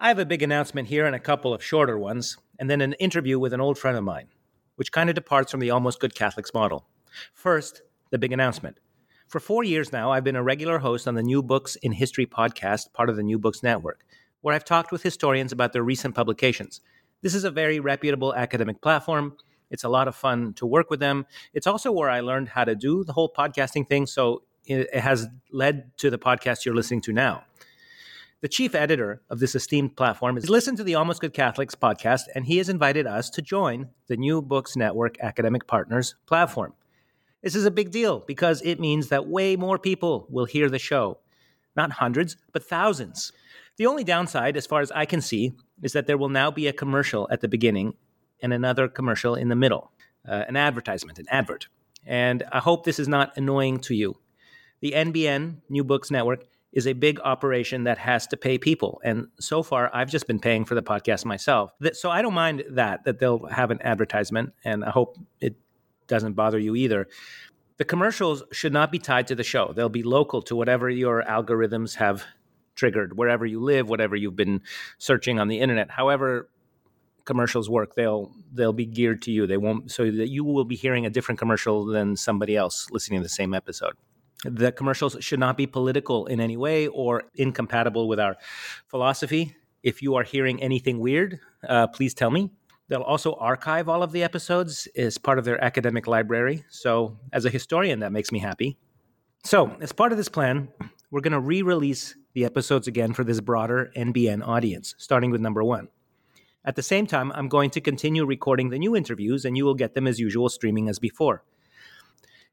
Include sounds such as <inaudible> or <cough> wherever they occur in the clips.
I have a big announcement here and a couple of shorter ones, and then an interview with an old friend of mine, which kind of departs from the Almost Good Catholics model. First, the big announcement. For four years now, I've been a regular host on the New Books in History podcast, part of the New Books Network, where I've talked with historians about their recent publications. This is a very reputable academic platform. It's a lot of fun to work with them. It's also where I learned how to do the whole podcasting thing, so it has led to the podcast you're listening to now. The chief editor of this esteemed platform has listened to the Almost Good Catholics podcast, and he has invited us to join the New Books Network Academic Partners platform. This is a big deal because it means that way more people will hear the show. Not hundreds, but thousands. The only downside, as far as I can see, is that there will now be a commercial at the beginning and another commercial in the middle, uh, an advertisement, an advert. And I hope this is not annoying to you. The NBN, New Books Network, is a big operation that has to pay people. And so far, I've just been paying for the podcast myself. So I don't mind that, that they'll have an advertisement, and I hope it doesn't bother you either. The commercials should not be tied to the show. They'll be local to whatever your algorithms have triggered, wherever you live, whatever you've been searching on the internet. However, commercials work, they'll they'll be geared to you. They won't so that you will be hearing a different commercial than somebody else listening to the same episode. The commercials should not be political in any way or incompatible with our philosophy. If you are hearing anything weird, uh, please tell me. They'll also archive all of the episodes as part of their academic library. So, as a historian, that makes me happy. So, as part of this plan, we're going to re release the episodes again for this broader NBN audience, starting with number one. At the same time, I'm going to continue recording the new interviews, and you will get them as usual streaming as before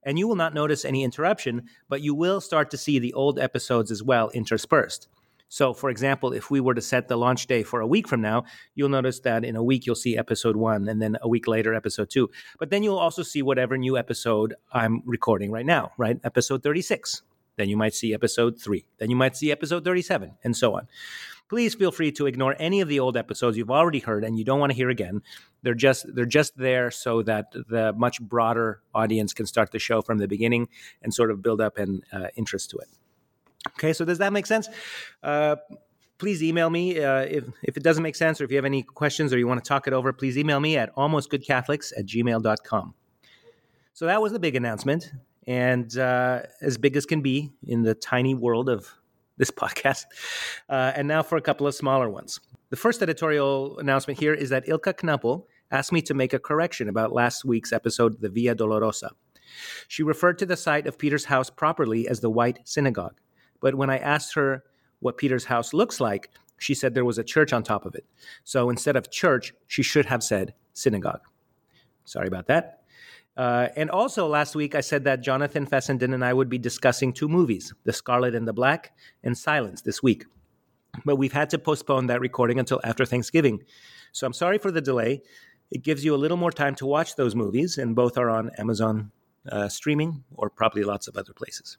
and you will not notice any interruption, but you will start to see the old episodes as well interspersed. So, for example, if we were to set the launch day for a week from now, you'll notice that in a week you'll see episode one, and then a week later, episode two. But then you'll also see whatever new episode I'm recording right now, right? Episode 36. Then you might see episode three. Then you might see episode 37, and so on please feel free to ignore any of the old episodes you've already heard and you don't want to hear again. They're just they're just there so that the much broader audience can start the show from the beginning and sort of build up an uh, interest to it. Okay, so does that make sense? Uh, please email me uh, if, if it doesn't make sense or if you have any questions or you want to talk it over please email me at almostgoodcatholics at gmail.com so that was the big announcement and uh, as big as can be in the tiny world of this <laughs> podcast. Uh, and now for a couple of smaller ones. The first editorial announcement here is that Ilka Knappel asked me to make a correction about last week's episode, The Via Dolorosa. She referred to the site of Peter's house properly as the White Synagogue. But when I asked her what Peter's house looks like, she said there was a church on top of it. So instead of church, she should have said synagogue. Sorry about that. Uh, and also last week, I said that Jonathan Fessenden and I would be discussing two movies, The Scarlet and the Black and Silence, this week. But we've had to postpone that recording until after Thanksgiving. So I'm sorry for the delay. It gives you a little more time to watch those movies, and both are on Amazon uh, streaming or probably lots of other places.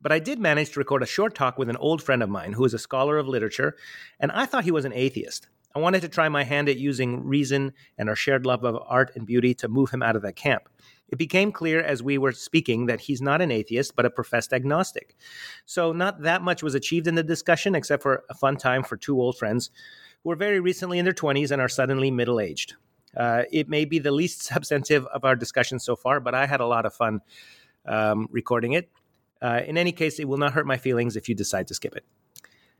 But I did manage to record a short talk with an old friend of mine who is a scholar of literature, and I thought he was an atheist. I wanted to try my hand at using reason and our shared love of art and beauty to move him out of that camp. It became clear as we were speaking that he's not an atheist, but a professed agnostic. So, not that much was achieved in the discussion, except for a fun time for two old friends who are very recently in their 20s and are suddenly middle aged. Uh, it may be the least <laughs> substantive of our discussion so far, but I had a lot of fun um, recording it. Uh, in any case, it will not hurt my feelings if you decide to skip it.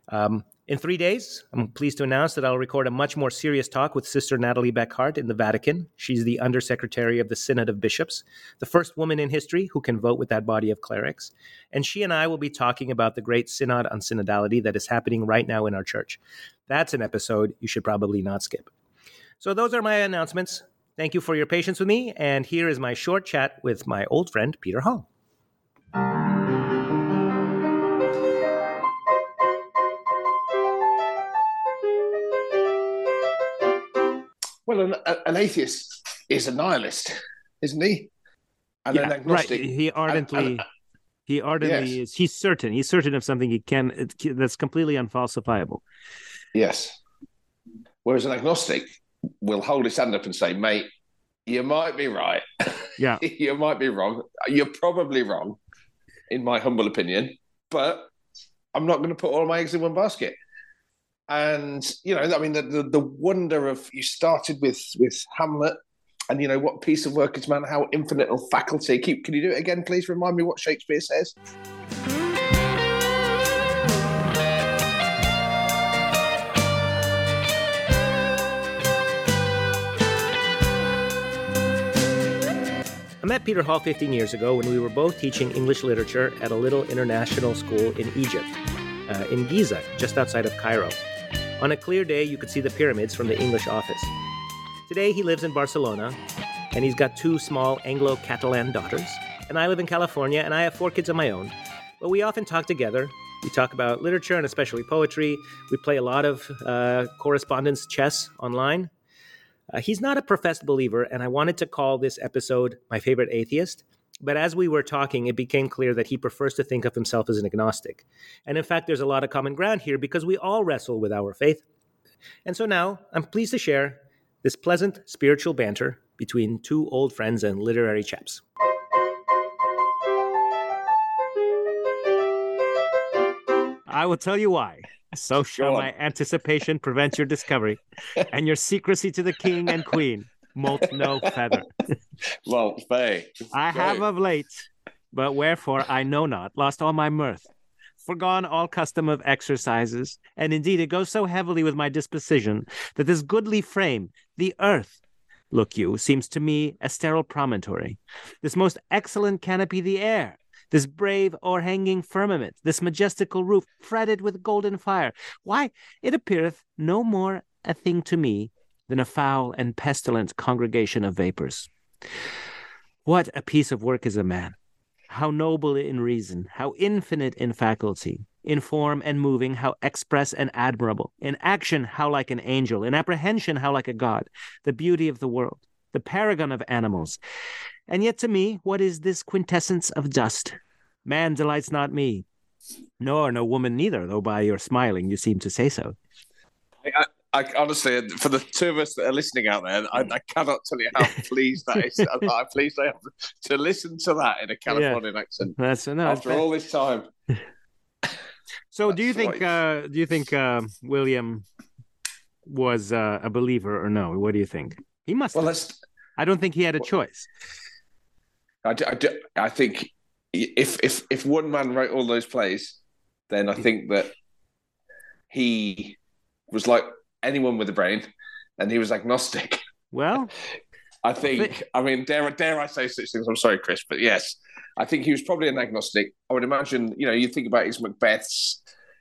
Um, in three days, I'm pleased to announce that I'll record a much more serious talk with Sister Nathalie Becquart in the Vatican. She's the Undersecretary of the Synod of Bishops, the first woman in history who can vote with that body of clerics. And she and I will be talking about the great synod on synodality that is happening right now in our church. That's an episode you should probably not skip. So, those are my announcements. Thank you for your patience with me. And here is my short chat with my old friend, Peter Hall. Well, an, an atheist is a nihilist, isn't he? And yeah, an agnostic. Right. He ardently. And, and, he ardently yes. is. He's certain. He's certain of something he can. That's completely unfalsifiable. Yes. Whereas an agnostic will hold his hand up and say, "Mate, you might be right. <laughs> Yeah, you might be wrong. You're probably wrong, in my humble opinion. But I'm not going to put all my eggs in one basket." And you know, I mean, the, the, the wonder of you started with with Hamlet, and you know what piece of work is man, how infinite of faculty. Keep, can you do it again, please? Remind me what Shakespeare says. I met Peter Hall 15 years ago when we were both teaching English literature at a little international school in Egypt, uh, in Giza, just outside of Cairo. On a clear day, you could see the pyramids from the English office. Today, he lives in Barcelona, and he's got two small Anglo Catalan daughters. And I live in California, and I have four kids of my own. But we often talk together. We talk about literature and especially poetry. We play a lot of uh, correspondence chess online. Uh, he's not a professed believer, and I wanted to call this episode My Favorite Atheist. But as we were talking, it became clear that he prefers to think of himself as an agnostic. And in fact, there's a lot of common ground here because we all wrestle with our faith. And so now I'm pleased to share this pleasant spiritual banter between two old friends and literary chaps. I will tell you why. So shall my anticipation prevent your discovery, and your secrecy to the king and queen molt no feather. <laughs> well, fay. I have of late, but wherefore I know not, lost all my mirth, forgone all custom of exercises, and indeed it goes so heavily with my disposition that this goodly frame, the earth, look you, seems to me a sterile promontory, this most excellent canopy, the air, this brave o'erhanging firmament, this majestical roof fretted with golden fire. Why, it appeareth no more a thing to me than a foul and pestilent congregation of vapors. What a piece of work is a man! How noble in reason, how infinite in faculty, in form and moving, how express and admirable, in action, how like an angel, in apprehension, how like a god, the beauty of the world, the paragon of animals. And yet to me, what is this quintessence of dust? Man delights not me, nor no woman neither, though by your smiling you seem to say so. I, I, honestly, for the two of us that are listening out there, I, I cannot tell you how <laughs> pleased that is. I'm pleased I have to listen to that in a Californian yeah. accent. That's no, after all this time. <laughs> so, do you think? Uh, do you think uh, William was uh, a believer or no? What do you think? He must. Well, have. I don't think he had a choice. I, do, I, do, I think if if if one man wrote all those plays, then I think that he was like anyone with a brain, and he was agnostic. Well, <laughs> I think. I mean, dare dare I say such things? I'm sorry, Chris, but yes, I think he was probably an agnostic. I would imagine. You know, you think about his Macbeths,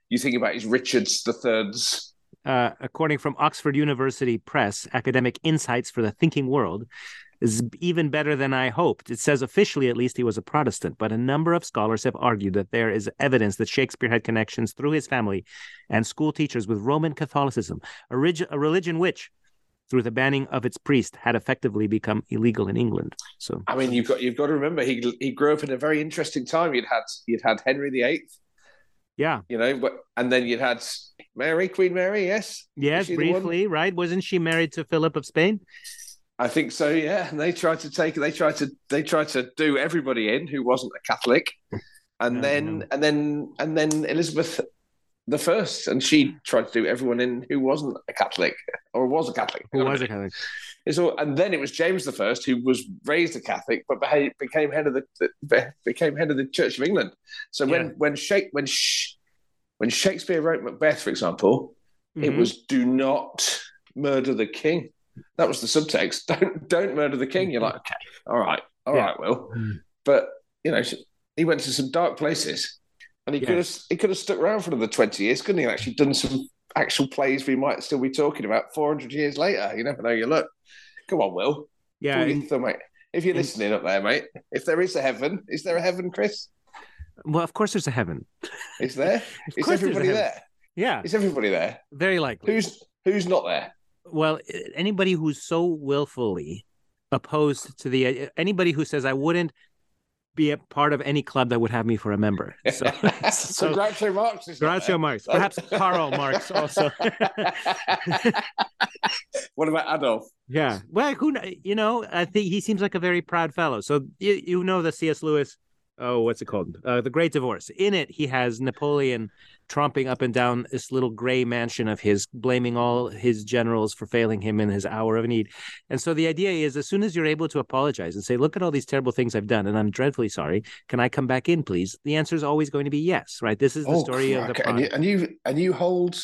you think about his Richards the Thirds. Uh, according from Oxford University Press, Academic Insights for the Thinking World, is even better than I hoped. It says officially, at least, he was a Protestant, but a number of scholars have argued that there is evidence that Shakespeare had connections through his family and school teachers with Roman Catholicism, a, rig- a religion which, through the banning of its priest, had effectively become illegal in England. So, I mean, you've got you've got to remember he he grew up in a very interesting time. You'd had you'd had Henry VIII. Yeah, you know, but and then you'd had Mary, Queen Mary. Yes, yes, briefly, right? Wasn't she married to Philip of Spain? I think so. Yeah, and they tried to take they tried to they tried to do everybody in who wasn't a Catholic, and then and then and then Elizabeth the first, and she tried to do everyone in who wasn't a Catholic or was a Catholic. Who was a Catholic? So, and then it was James the First who was raised a Catholic, but became head of the became head of the Church of England. So when yeah. when Shake when Sh- when Shakespeare wrote Macbeth, for example, mm-hmm. it was "Do not murder the king." That was the subtext. <laughs> Don't don't murder the king. You're like, okay, all right, all yeah. right, Will. Mm. But you know, he went to some dark places, and he yeah. could have he could have stuck around for another twenty years, couldn't he? And actually done some actual plays we might still be talking about four hundred years later. You never know. You look. Come on, Will. Yeah, in, mate. If you're in, listening up there, mate, if there is a heaven, is there a heaven, Chris? Well, of course there's a heaven. Is there? <laughs> is everybody there? Yeah. Is everybody there? Very likely. Who's who's not there? Well, anybody who's so willfully opposed to the anybody who says I wouldn't be a part of any club that would have me for a member. <laughs> So, so, Groucho Marx is Groucho Marx, perhaps <laughs> Karl Marx also. <laughs> what about Adolf? Yeah, well, who you know? I think he seems like a very proud fellow. So you you know the C.S. Lewis oh, what's it called? Uh, the Great Divorce. In it, he has Napoleon tromping up and down this little gray mansion of his, blaming all his generals for failing him in his hour of need. And so the idea is, as soon as you're able to apologize and say, "Look at all these terrible things I've done, and I'm dreadfully sorry. Can I come back in, please?" The answer is always going to be yes. Right? This is the oh, story of the. And you, and you and you hold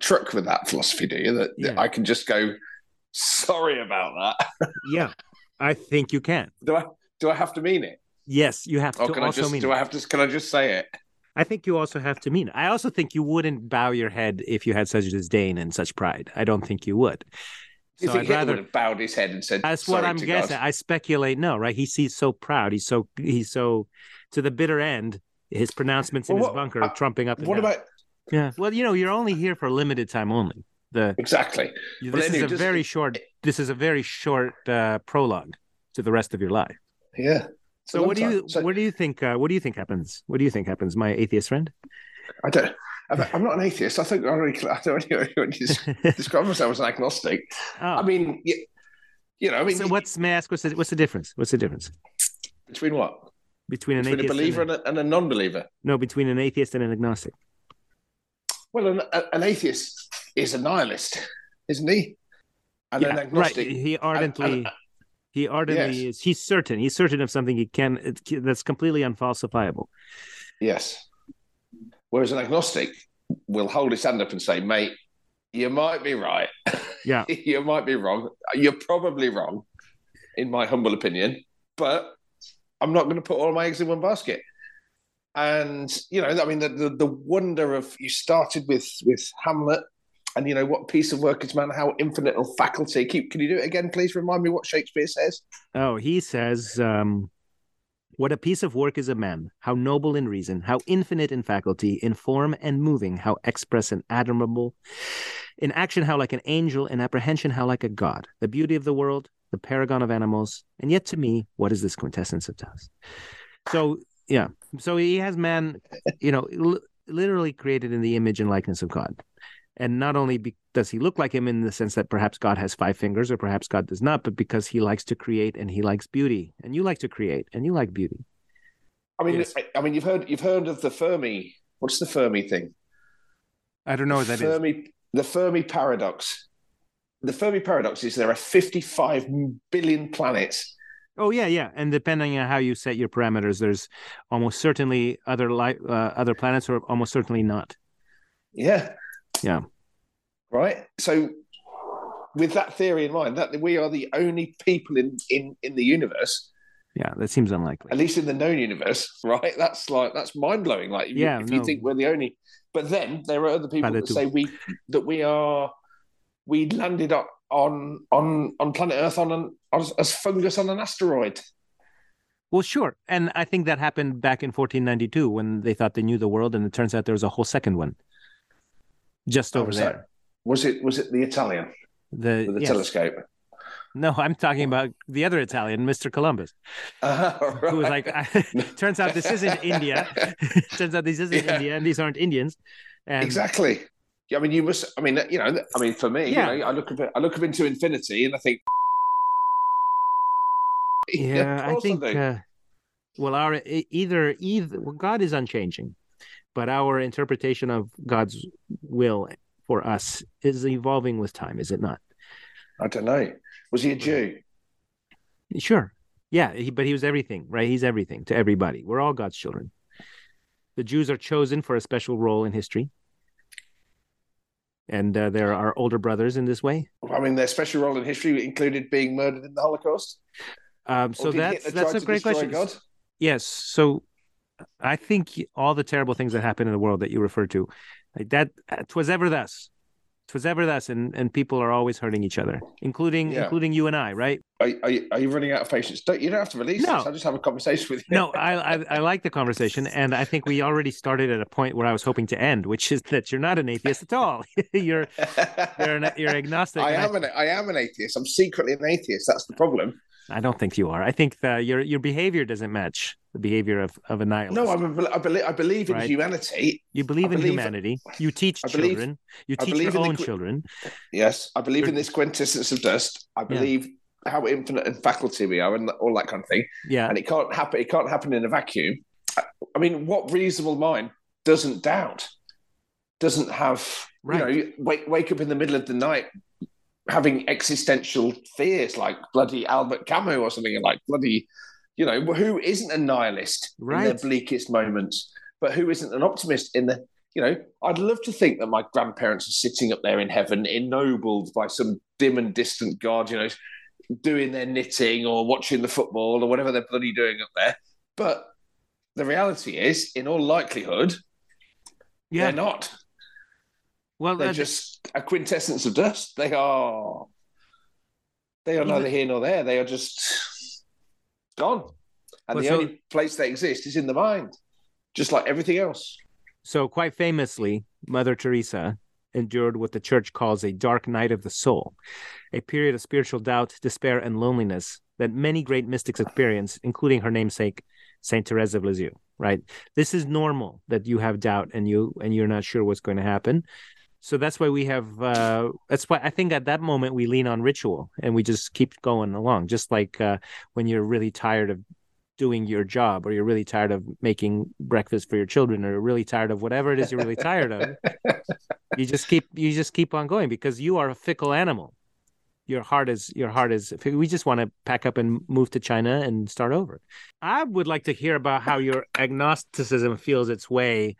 truck with that philosophy, do you? That, yeah. that I can just go, sorry about that. yeah, I think you can. <laughs> Do I? Do I have to mean it? Yes, you have oh, to can also I just, mean. Do it. I have to? Can I just say it? I think you also have to mean it. I also think you wouldn't bow your head if you had such disdain and such pride. I don't think you would. You so think I'd Hitler rather, would have bowed his head and said, "That's what I'm guessing." God. I speculate. No, right? He's, he's so proud. He's so he's so to the bitter end. His pronouncements well, in his bunker, uh, trumping up. what about? Yeah. Well, you know, you're only here for a limited time only. The exactly. This is anyway, a just, very short. This is a very short uh, prologue to the rest of your life. Yeah. So what do you so, what do you think? Uh, what do you think happens? What do you think happens, my atheist friend? I don't. I'm not an atheist. I think I already, I already <laughs> describe myself as an agnostic. Oh. I mean, you, you know, I mean, so what's may I ask? What's the what's the difference? What's the difference between what? Between an between atheist a believer and a, and a, non-believer. No, between an atheist and an agnostic. Well, an, an atheist is a nihilist, isn't he? And yeah, an agnostic, right. He ardently. And, he ardently yes. is. He's certain. He's certain of something he can. That's completely unfalsifiable. Yes. Whereas an agnostic will hold his hand up and say, "Mate, you might be right. <laughs> Yeah, you might be wrong. You're probably wrong, in my humble opinion. But I'm not going to put all my eggs in one basket." And you know, I mean, the, the, the wonder of you started with with Hamlet and you know what? Piece of work is man how infinite of faculty. Keep can you do it again please? Remind me what shakespeare says. Oh he says um what a piece of work is a man. How noble in reason how infinite in faculty in form and moving how express and admirable. In action how like an angel in apprehension how like a god. The beauty of the world the paragon of animals. And yet to me what is this quintessence of taos so yeah. So he has man you know l- literally created in the image and likeness of god and not only be, does he look like him in the sense that perhaps God has five fingers or perhaps God does not, but because he likes to create and he likes beauty, and you like to create and you like beauty. I mean, yes. I, I, mean, you've heard you've heard of the Fermi. What's the Fermi thing? I don't know what that Fermi, is. The Fermi paradox. The Fermi paradox is there are 55 billion planets. Oh yeah, yeah, and depending on how you set your parameters, there's almost certainly other light, uh, other planets, or almost certainly not. Yeah, yeah. Right. So, with that theory in mind, that we are the only people in in in the universe. Yeah, that seems unlikely. At least in the known universe, <laughs> right? That's like that's mind blowing. Like, yeah, if no. you think we're the only, but then there are other people that say we that we are we landed up on on on planet Earth on an as, as fungus on an asteroid. Well, sure, and I think that happened back in 1492 when they thought they knew the world, and it turns out there was a whole second one just over there. Was it was it the Italian? The, the yes. telescope. No, I'm talking about the other Italian, Mr. Columbus, <laughs> uh, right. who was like, <laughs> "Turns out this isn't India. <laughs> turns out this isn't yeah. India, and these aren't Indians." And... Exactly. Yeah, I mean, you must. I mean, you know, I mean, for me, yeah. you know, I look up, I look up into infinity, and I think, yeah, yeah I think. I uh, well, our either either well, God is unchanging, but our interpretation of God's will for us is evolving with time, is it not? I don't know. Was he a Jew? Sure. Yeah, he, but he was everything, right? He's everything to everybody. We're all God's children. The Jews are chosen for a special role in history. And uh, there are older brothers in this way. I mean, their special role in history included being murdered in the Holocaust. Um, so that's that's a great question. God? Yes. So I think all the terrible things that happen in the world that you refer to, like that, uh, twas ever thus. 'Twas ever thus, and, and people are always hurting each other, including Yeah. including you and I, right? Are, are, you, are you running out of patience? Don't, you don't have to release No. this. I'll just have a conversation with you. No, I, I I like the conversation, and I think we already started at a point where I was hoping to end, which is that you're not an atheist at all. <laughs> you're you're an, you're agnostic. I am an I am an atheist. I'm secretly an atheist. That's the problem. I don't think you are. I think that your your behavior doesn't match the behavior of, of a nihilist. No, I'm a, I believe I believe in Right. humanity. you believe I in believe- humanity. You teach believe- children. You teach your in the own children. Yes, I believe You're- in this quintessence of dust. I believe how infinite and faculty we are, and all that kind of thing. Yeah, And it can't happen. It can't happen in a vacuum. I- I mean, what reasonable mind doesn't doubt? Doesn't have Right. you know wake wake up in the middle of the night having existential fears like bloody Albert Camus or something like bloody you know who isn't a nihilist in Right. their bleakest moments, but who isn't an optimist in the you know I'd love to think that my grandparents are sitting up there in heaven, ennobled by some dim and distant god, you know, doing their knitting or watching the football or whatever they're bloody doing up there. But the reality is, in all likelihood, yeah. they're not. well, They're uh, just a quintessence of dust. They are. They are neither here nor there. They are just gone. And Well, the so- only place they exist is in the mind, just like everything else. So, quite famously, Mother Teresa endured what the church calls a dark night of the soul, a period of spiritual doubt, despair, and loneliness that many great mystics experience, including her namesake, Saint Therese of Lisieux. Right? This is normal that you have doubt and you and you're not sure what's going to happen. So that's why we have. Uh, that's why I think at that moment we lean on ritual and we just keep going along, just like uh, when you're really tired of doing your job or you're really tired of making breakfast for your children or you're really tired of whatever it is you're really tired of <laughs> you just keep you just keep on going because you are a fickle animal your heart is your heart is we just want to pack up and move to china and start over. I would like to hear about how your agnosticism feels its way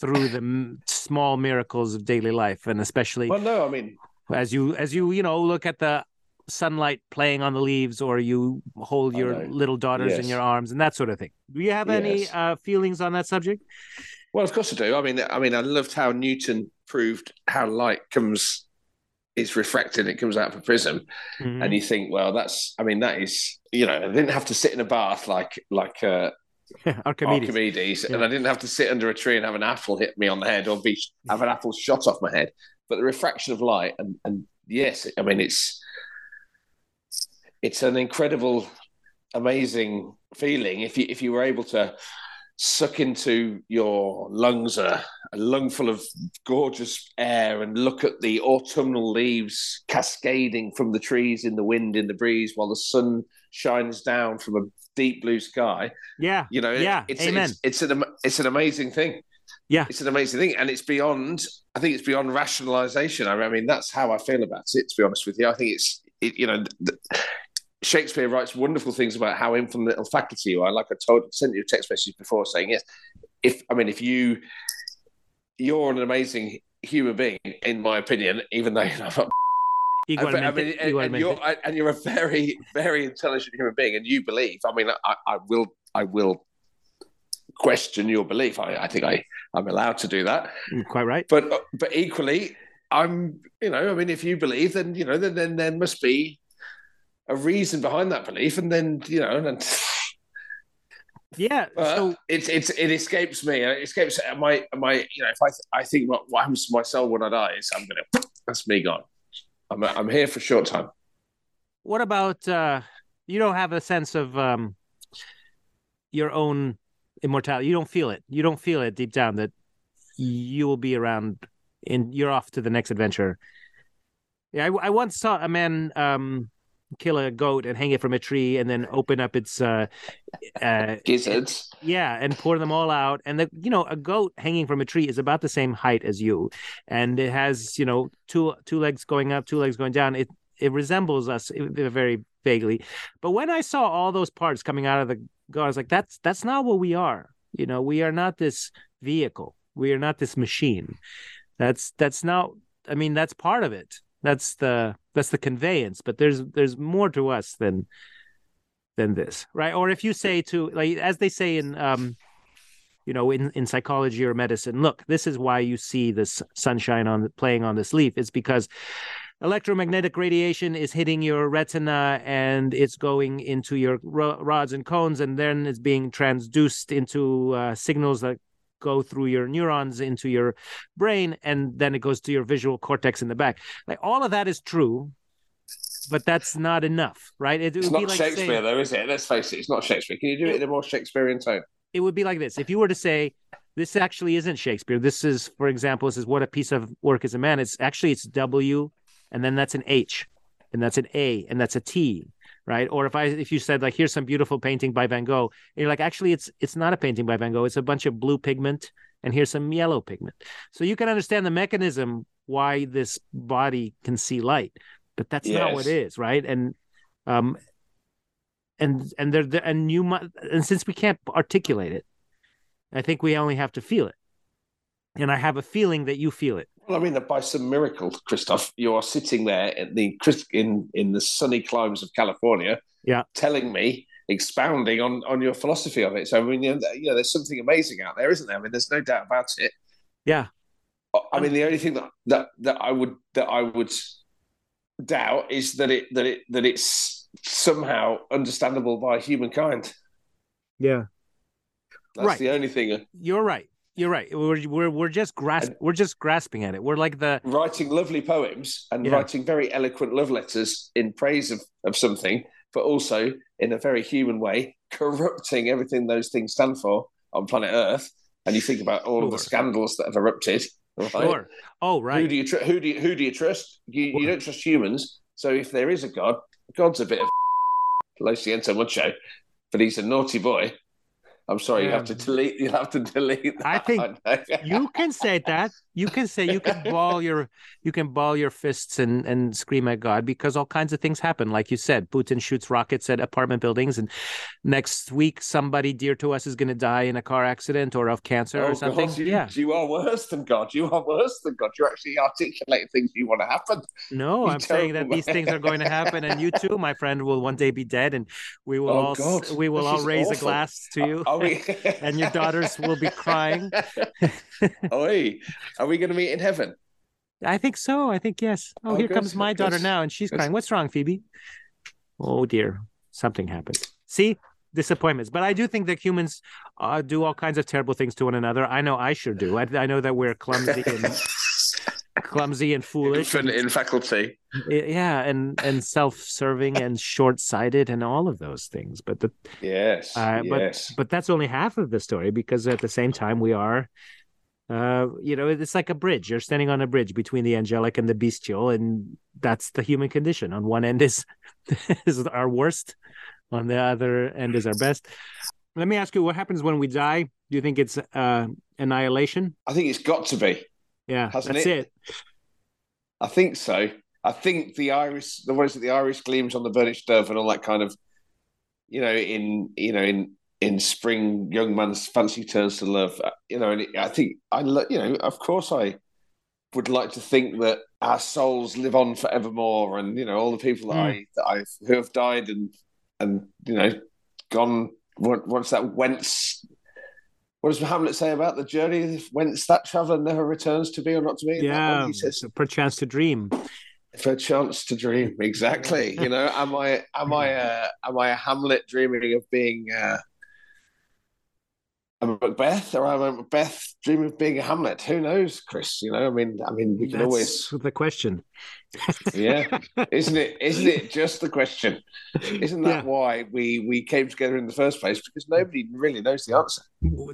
through the small miracles of daily life and especially Well, no, I mean, as you as you you know look at the sunlight playing on the leaves or you hold your little daughters in your arms and that sort of thing. Do you have any Yes. uh, feelings on that subject? Well, of course I do. I mean, I mean, I loved how Newton proved how light comes is refracted. It comes out of a prism, Mhm. and you think, well, that's. I mean, that is. You know, I didn't have to sit in a bath like like uh, <laughs> Archimedes. Archimedes, and I didn't have to sit under a tree and have an apple hit me on the head or be have an apple shot off my head. But the refraction of light, and and yes, I mean it's it's an incredible, amazing feeling if you if you were able to suck into your lungs a, a lungful of gorgeous air and look at the autumnal leaves cascading from the trees in the wind in the breeze while the sun shines down from a deep blue sky yeah you know, Yeah, it's, amen. It's, it's an it's an amazing thing. Yeah. it's an amazing thing, and it's beyond. I think it's beyond rationalization. I mean, that's how I feel about it. To be honest with you, I think it's it, you know. Shakespeare writes wonderful things about how infinite little faculty you are. Like I told, sent you a text message before saying, yes, if I mean, if you, you're an amazing human being, in my opinion, even though you're not Igualmente, <laughs> I mean, and, and you're and you're a very, very intelligent human being, and you believe. I mean, I, I will, I will question your belief. I, I think I, I'm allowed to do that. Mm, Quite right. But, but equally, I'm, you know, I mean, if you believe, then you know, then then there must be a reason behind that belief, and then you know, and. <laughs> Yeah. So it's it's it escapes me. It escapes my my. You know, if I th- I think what, what happens to my soul when I die is I'm gonna. That's me gone. I'm I'm here for a short time. what about uh you don't have a sense of um your own immortality. You don't feel it. You don't feel it deep down that you will be around and you're off to the next adventure. Yeah, I, I once saw a man um kill a goat and hang it from a tree and then open up its uh <laughs> uh Gizzards. yeah, and pour them all out. And the you know, a goat hanging from a tree is about the same height as you, and it has you know two two legs going up, two legs going down. It it resembles us very vaguely. But when I saw all those parts coming out of the goat, I was like, that's that's not what we are. You know, we are not this vehicle. We are not this machine. That's that's not. I mean, that's part of it. That's the that's the conveyance. But there's there's more to us than than this, right? Or if you say to like as they say in um, you know, in, in psychology or medicine, look, this is why you see this sunshine on playing on this leaf. It's because electromagnetic radiation is hitting your retina and it's going into your rods and cones, and then it's being transduced into uh, signals that go through your neurons into your brain, and then it goes to your visual cortex in the back. Like all of that is true, but that's not enough, right? It, it it's not like Shakespeare, saying, though, is it? Let's face it, it's not Shakespeare. Can you do it in a more Shakespearean tone? It would be like this: if you were to say, "This actually isn't Shakespeare. This is, for example, this is what a piece of work is a man." It's actually it's W, and then that's an H, and that's an A, and that's a T, right? Or if I if you said like here's some beautiful painting by Van Gogh, and you're like actually it's it's not a painting by Van Gogh, it's a bunch of blue pigment and here's some yellow pigment. So you can understand the mechanism why this body can see light, but that's yes. not what it is, right? And um and and there and you might and since we can't articulate it, I think we only have to feel it. And I have a feeling that you feel it. Well, I mean that by some miracle, Christoph, you are sitting there in the in in the sunny climes of California, yeah, telling me, expounding on on your philosophy of it. So I mean, you know, there's something amazing out there, isn't there? I mean, there's no doubt about it. Yeah. I mean, the only thing that that that I would that I would doubt is that it that it that it's somehow understandable by humankind. Yeah. That's right. the only thing. Uh, You're right. You're right. We're we're we're just grasp we're just grasping at it. We're like the writing lovely poems and yeah. writing very eloquent love letters in praise of, of something, but also in a very human way, corrupting everything those things stand for on planet Earth. And you think about all sure. of the scandals that have erupted. Right? Sure. Oh, right. Who do you tr- who do you, who do you trust? You, you don't trust humans. So if there is a god, God's a bit of <laughs> lo siento mucho, but he's a naughty boy. I'm sorry, you have to um, delete. You have to delete. That. <laughs> I think you can say that. You can say you can <laughs> ball your you can ball your fists and and scream at God because all kinds of things happen. Like you said, Putin shoots rockets at apartment buildings, and next week somebody dear to us is going to die in a car accident or of cancer oh, or something. God, you, yeah, you are worse than God. You are worse than God. You're actually articulating things you want to happen. No, you I'm saying that these things are going to happen, and you too, my friend, will one day be dead, and we will oh, all God. we will this all raise awful. a glass to you. We... <laughs> and your daughters will be crying. <laughs> Oi, are we going to meet in heaven? I think so. I think yes. Oh, oh here good. comes my daughter now, and she's crying. What's wrong, Phoebe? Oh dear, something happened. See, disappointments. But I do think that humans uh, do all kinds of terrible things to one another. I know I sure do. I, I know that we're clumsy and <laughs> clumsy and foolish, infinite in faculty. Yeah, and and self-serving and short-sighted and all of those things. But the yes, uh, yes. But but that's only half of the story because at the same time we are. Uh, you know, it's like a bridge. You're standing on a bridge between the angelic and the bestial, and that's the human condition. On one end is <laughs> is our worst, on the other end is our best. Let me ask you, what happens when we die? Do you think it's uh, annihilation? I think it's got to be. Yeah, hasn't that's it? it? I think so. I think the iris, the what is it? The iris gleams on the burnished dove, and all that kind of, you know, in you know, in in spring, young man's fancy turns to love. Uh, you know, and I think I, you know, of course, I would like to think that our souls live on forevermore, and you know, all the people that mm. I that I who have died and and you know, gone once that whence what does Hamlet say about the journey? Whence that traveller never returns to be or not to be? Yeah, he says, perchance to dream. For a chance to dream, exactly. you know, am I am I a, am I a Hamlet dreaming of being uh, a Macbeth, or I'm I Macbeth dream of being a Hamlet? Who knows, Chris? You know, I mean, I mean, we can That's always the question. <laughs> yeah, isn't it? Isn't it just the question? Isn't that yeah. why we we came together in the first place? Because nobody really knows the answer.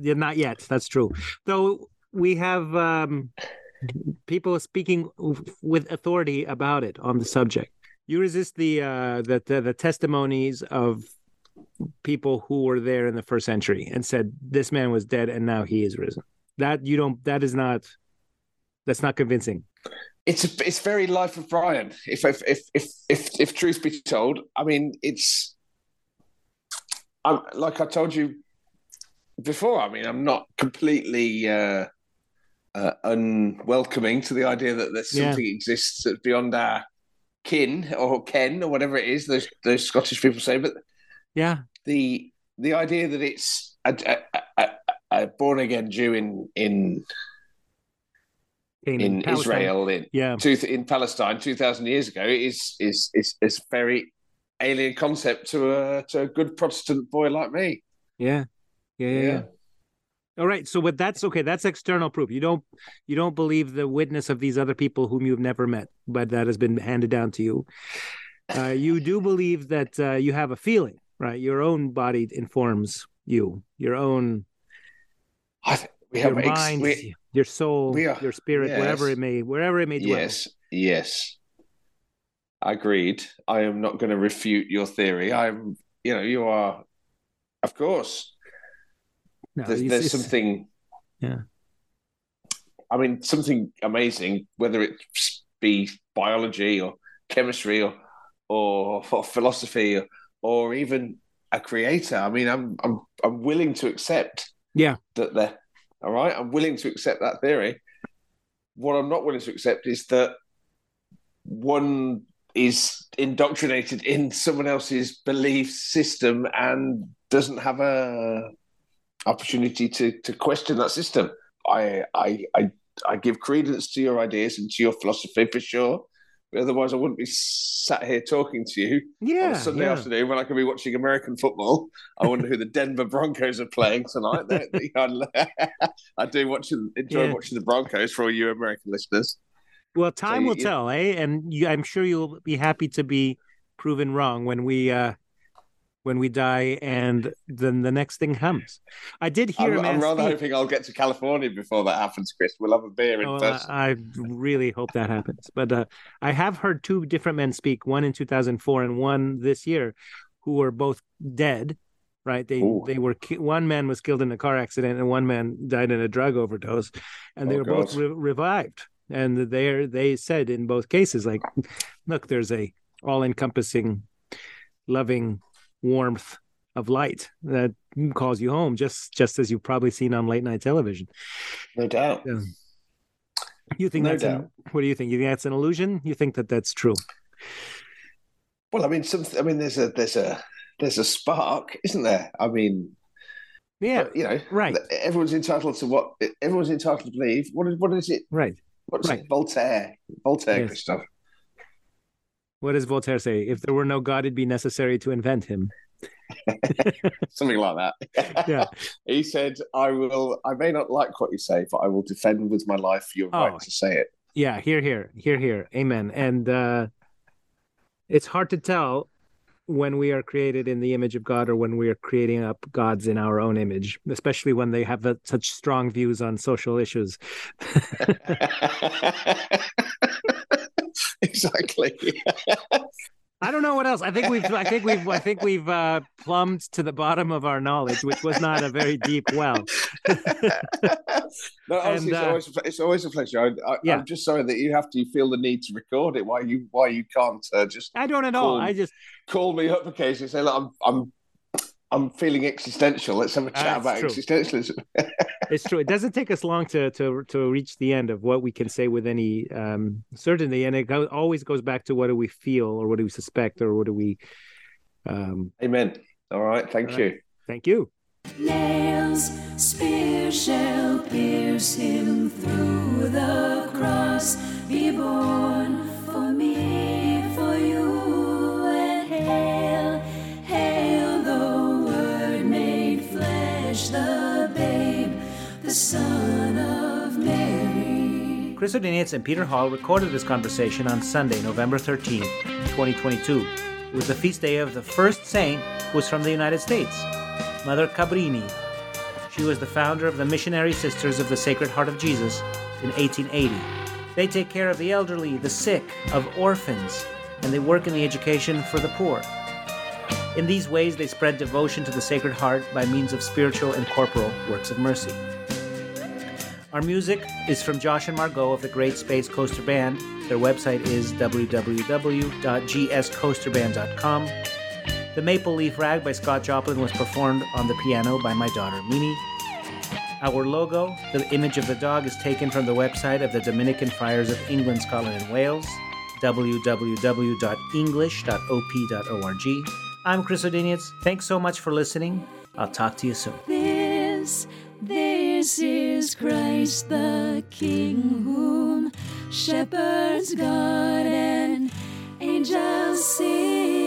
Yeah, not yet. That's true. Though we have um, people speaking with authority about it on the subject. You resist the uh, the, the, the testimonies of people who were there in the first century and said this man was dead and now he is risen. That you don't. That is not. That's not convincing it's a, it's very life of Brian. If if if if if, if truth be told, I mean, it's I'm, like I told you before. I mean, I'm not completely uh, uh, unwelcoming to the idea that there's something yeah. exists that's beyond our kin or ken or whatever it is. Those those Scottish people say, but yeah, the the idea that it's a, a, a, a born again Jew in in In in Israel in Yeah. two, in Palestine two thousand years ago is is is is very alien concept to a to a good Protestant boy like me. Yeah. Yeah. Yeah. yeah. All right. So, but that's okay. That's external proof. You don't, you don't believe the witness of these other people whom you've never met, but that has been handed down to you. Uh, you do believe that uh, you have a feeling, right? Your own body informs you. Your own, we your ex- mind, we- your soul, are- your spirit, wherever it may, wherever it may dwell. yes, yes. Agreed. I am not going to refute your theory. I'm, you know, you are, of course. No, there's, it's- there's it's- something Yeah. i mean something amazing whether it be biology or chemistry or or, or philosophy or, or even a creator i mean i'm i'm i'm willing to accept Yeah. that they're all right i'm willing to accept that theory what i'm not willing to accept is that one is indoctrinated in someone else's belief system and doesn't have a opportunity to to question that system. I I I, I give credence to your ideas and to your philosophy for sure. Otherwise, I wouldn't be sat here talking to you on yeah, a Sunday yeah. afternoon when I could be watching American football. I wonder who the Denver Broncos are playing tonight. <laughs> <laughs> I do watch enjoy Yeah. watching the Broncos for all you American listeners. Well, time you- will tell, eh? And you, I'm sure you'll be happy to be proven wrong when we uh when we die and then the next thing comes. I did hear I'm, I'm rather speak. hoping I'll get to California before that happens, Chris. We'll have a beer in Oh, person. I, I really hope that happens. But uh, I have heard two different men speak, one in 2004 and one this year, who were both dead. Right? They Ooh. they were one man was killed in a car accident and one man died in a drug overdose, and they Oh, were both re- revived. And they they said in both cases, like, look, there's a all encompassing, loving warmth of light that calls you home, just just as you've probably seen on late night television. no doubt. Yeah. You think No that's an, doubt. what do you think? You think that's an illusion? You think that that's true? Well, I mean, some. I mean, there's a there's a there's a spark, isn't there? I mean, Yeah, you know, right. Everyone's entitled to what everyone's entitled to believe. What is what is it? right. What's Right. it? Voltaire. Voltaire, Yes. Christoph. What does Voltaire say? If there were no God, it'd be necessary to invent him. <laughs> Something like that. <laughs> Yeah. <laughs> he said, "I will. I may not like what you say, but I will defend with my life your Oh. right to say it." Yeah, here, here, here, here. Amen. And uh, it's hard to tell when we are created in the image of God or when we are creating up gods in our own image, especially when they have that, such strong views on social issues. <laughs> exactly. I don't know what else. I think we've, I think we've, I think we've uh, plumbed to the bottom of our knowledge, which was not a very deep well. <laughs> no, honestly, And, it's, uh, always, a- it's always a pleasure. I, I, Yeah. I'm just sorry that you have to feel the need to record it. Why you why you can't uh, just I don't at all. I just, call me up occasionally and say, "Look, I'm I'm I'm feeling existential. Let's have a chat That's about true. existentialism." <laughs> it's true. It doesn't take us long to to to reach the end of what we can say with any um, certainty, and it go, always goes back to what do we feel, or what do we suspect, or what do we. Um, Amen. All right, thank All you. right. thank you. Nails, spear shall pierce him through the cross. Be born Son of Mary. Chris O'Dinius and Peter Hall recorded this conversation on Sunday, November 13th, 2022. It was the feast day of the first saint who was from the United States, Mother Cabrini. She was the founder of the Missionary Sisters of the Sacred Heart of Jesus in 1880. They take care of the elderly, the sick, of orphans, and they work in the education for the poor. In these ways, they spread devotion to the Sacred Heart by means of spiritual and corporal works of mercy. Our music is from Josh and Margot of the Great Space Coaster Band. Their website is www.gscoasterband.com. The Maple Leaf Rag by Scott Joplin was performed on the piano by my daughter Mimi. Our logo, the image of the dog, is taken from the website of the Dominican Friars of England, Scotland, and Wales, www.english.op.org. I'm Chris O'Dinius. Thanks so much for listening. I'll talk to you soon. This This is Christ the King, whom shepherds guard and angels sing.